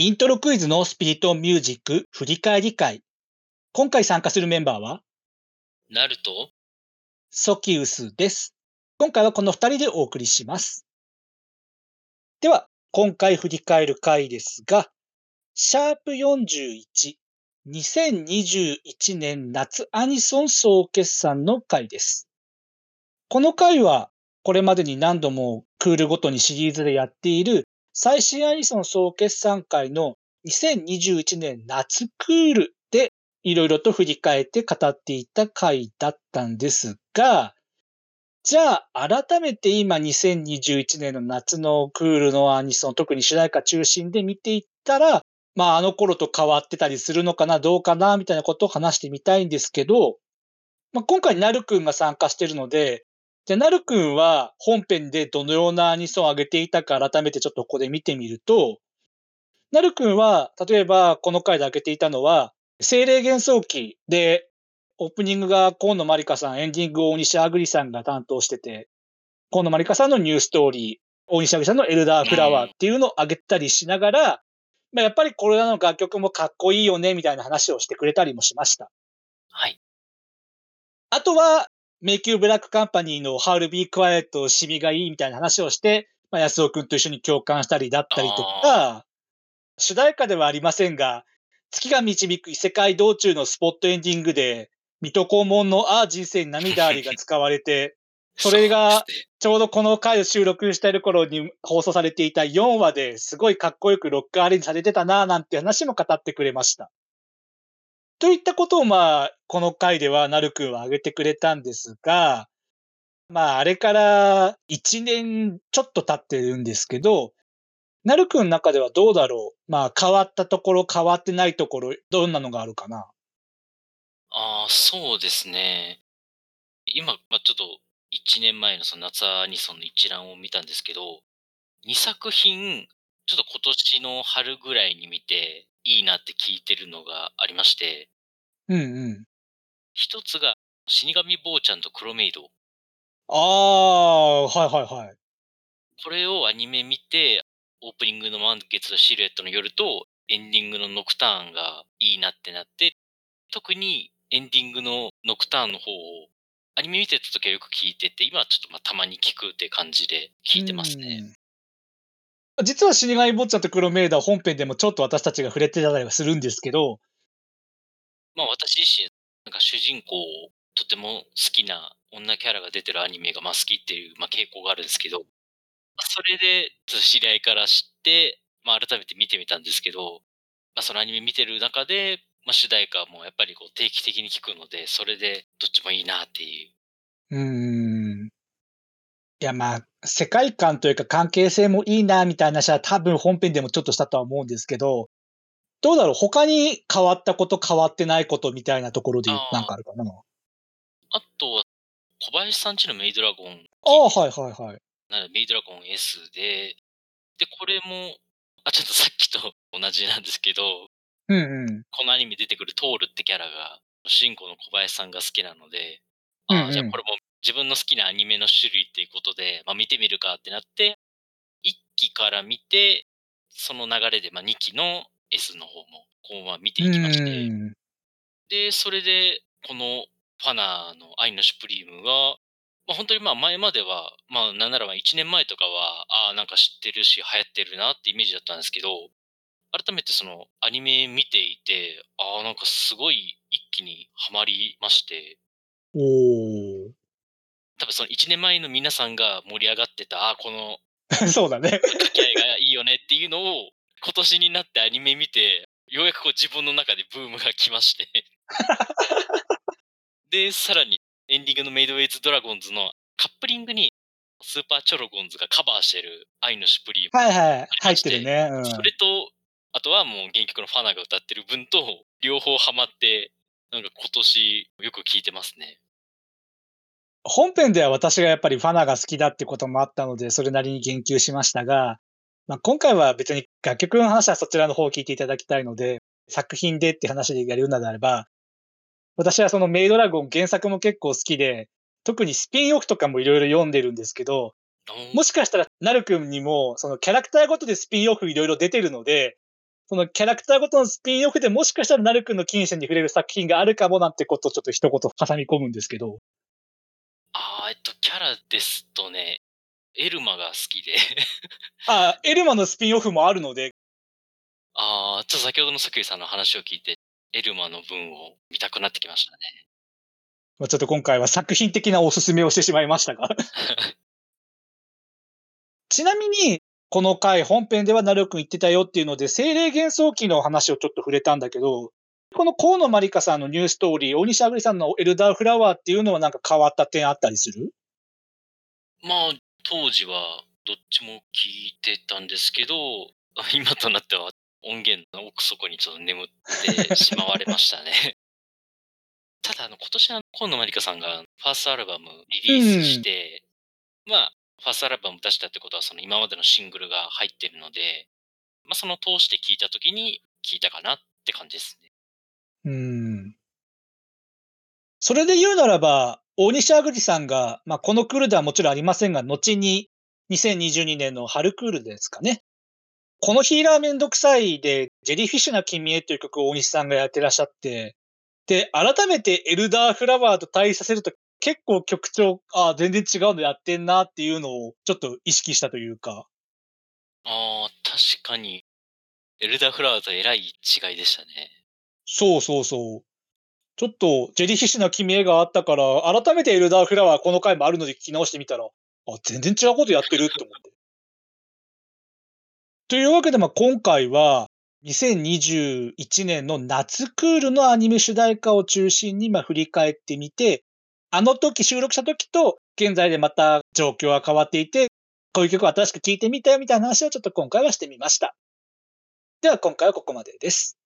イントロクイズのスピリットミュージック振り返り会。今回参加するメンバーは、ナルト？ソキウスです。今回はこの二人でお送りします。では、今回振り返る回ですが、シャープ41、2021年夏アニソン総決算の回です。この回は、これまでに何度もクールごとにシリーズでやっている最新アニソン総決算会の2021年夏クールでいろいろと振り返って語っていた回だったんですが、じゃあ改めて今2021年の夏のクールのアニソン、特に主題歌中心で見ていったら、まああの頃と変わってたりするのかな、どうかな、みたいなことを話してみたいんですけど、まあ、今回なるくんが参加してるので、じゃあなるくんは本編でどのようなアニソンを上げていたか改めてちょっとここで見てみると、なるくんは、例えばこの回で上げていたのは、精霊幻想記で、オープニングが河野まりかさん、エンディングを大西あぐりさんが担当してて、河野まりかさんのニューストーリー、大西あぐりさんのエルダーフラワーっていうのを上げたりしながら、まあ、やっぱりこれらの楽曲もかっこいいよね、みたいな話をしてくれたりもしました。はい。あとは、メイキューブラックカンパニーの Howl Be Quiet シミがいいみたいな話をして、まあ、安尾くんと一緒に共感したりだったりとか、主題歌ではありませんが、月が導く異世界道中のスポットエンディングで、水戸黄門のああ人生に涙ありが使われて、それがちょうどこの回を収録している頃に放送されていた4話ですごいかっこよくロックアレンジされてたなぁなんて話も語ってくれました。といったことをまあ、この回ではなるくんは挙げてくれたんですが、まああれから1年ちょっと経ってるんですけど、なるくんの中ではどうだろう？まあ変わったところ変わってないところ、どんなのがあるかな？ああ、そうですね。今、まあ、ちょっと1年前のその夏アニソンの一覧を見たんですけど、2作品、ちょっと今年の春ぐらいに見ていいなって聞いてるのがありまして、うんうん。一つが死神坊ちゃんと黒メイド。ああ、はいはいはい。これをアニメ見て、オープニングの満月のシルエットの夜とエンディングのノクターンがいいなってなって、特にエンディングのノクターンの方をアニメ見てた時はよく聞いてて、今はちょっとまあたまに聞くって感じで聞いてますね。うん。実は死神坊ちゃんと黒メイドは本編でもちょっと私たちが触れてたりはするんですけど、まあ私自身、なんか主人公とても好きな女キャラが出てるアニメがまあ好きっていう、まあ、傾向があるんですけど、まあそれで知り合いから知って、まあ改めて見てみたんですけど、まあそのアニメ見てる中で、まあ主題歌もやっぱりこう定期的に聞くので、それでどっちもいいなっていう。うーん。いやまあ、世界観というか関係性もいいなみたいな話は多分本編でもちょっとしたとは思うんですけど、どうだろう？他に変わったこと変わってないことみたいなところでなんかあるかな？あとは、小林さんちのメイドラゴン、ああ、はいはいはい。なメイドラゴン S で、で、これも、あ、ちょっとさっきと同じなんですけど、うんうん。このアニメ出てくるトールってキャラが、主人公の小林さんが好きなので、あうんうんあじゃあこれも自分の好きなアニメの種類っていうことで、まあ、見てみるかってなって、1期から見て、その流れで、まあ、2期の S の方も、こう、まあ、見ていきまして、うん。で、それで、このファナーの愛のシュプリームが、まあ、本当にまあ前までは、まあなんならば1年前とかは、ああ、なんか知ってるし流行ってるなってイメージだったんですけど、改めてそのアニメ見ていて、ああ、なんかすごい一気にハマりまして、おー。多分その1年前の皆さんが盛り上がってた、ああ、この そうだね。掛け合いがいいよねっていうのを、今年になってアニメ見て、ようやくこう自分の中でブームが来まして。で、さらにエンディングのメイドウェイズドラゴンズのカップリングにスーパーチョロゴンズがカバーしてる愛のシュプリーム。はいはい。入ってるね。うん。それと、あとはもう原曲のファナが歌ってる分と、両方ハマって、なんか今年よく聴いてますね。本編では私がやっぱりファナが好きだってこともあったので、それなりに言及しましたが、まあ、今回は別に楽曲の話はそちらの方を聞いていただきたいので、作品でって話でやるのであれば、私はそのメイドラゴン原作も結構好きで、特にスピンオフとかもいろいろ読んでるんですけど、もしかしたら、なるくんにも、そのキャラクターごとでスピンオフいろいろ出てるので、そのキャラクターごとのスピンオフでもしかしたらナル君の金銭に触れる作品があるかもなんてことをちょっと一言挟み込むんですけど。ああ、えっと、キャラですとね、エルマが好きであ あ、エルマのスピンオフもあるので。ああ、ちょっと先ほどのさくりさんの話を聞いて、エルマの文を見たくなってきましたね。まあ、ちょっと今回は作品的なおすすめをしてしまいましたが ちなみに、この回本編ではナル君言ってたよっていうので、精霊幻想記の話をちょっと触れたんだけど、この河野まりかさんのニューストーリー、大西あぐりさんのエルダーフラワーっていうのはなんか変わった点あったりする？まあ、当時はどっちも聞いてたんですけど、今となっては音源の奥底にちょっと眠ってしまわれましたね。ただ、あの、今年は河野まりかさんがファーストアルバムリリースして、うん、まあ、ファーストアルバム出したってことは、その今までのシングルが入ってるので、まあ、その通して聞いたときに聞いたかなって感じですね。うん。それで言うならば、大西あぐりさんが、まあ、このクールではもちろんありませんが、後に2022年の春クールですかね。このヒーラーめんどくさいで、ジェリーフィッシュな君へという曲を大西さんがやってらっしゃって、で、改めてエルダーフラワーと対比させると結構曲調、ああ、全然違うのやってんなっていうのをちょっと意識したというか。ああ、確かに。エルダーフラワーとえらい違いでしたね。そうそうそう。ちょっと、ジェリーフィッシュな君へがあったから、改めてエルダーフラワーこの回もあるので聞き直してみたら、あ、全然違うことやってるって思って。というわけで、まあ今回は、2021年の夏クールのアニメ主題歌を中心にまあ振り返ってみて、あの時収録した時と現在でまた状況が変わっていて、こういう曲を新しく聴いてみたよみたいな話をちょっと今回はしてみました。では今回はここまでです。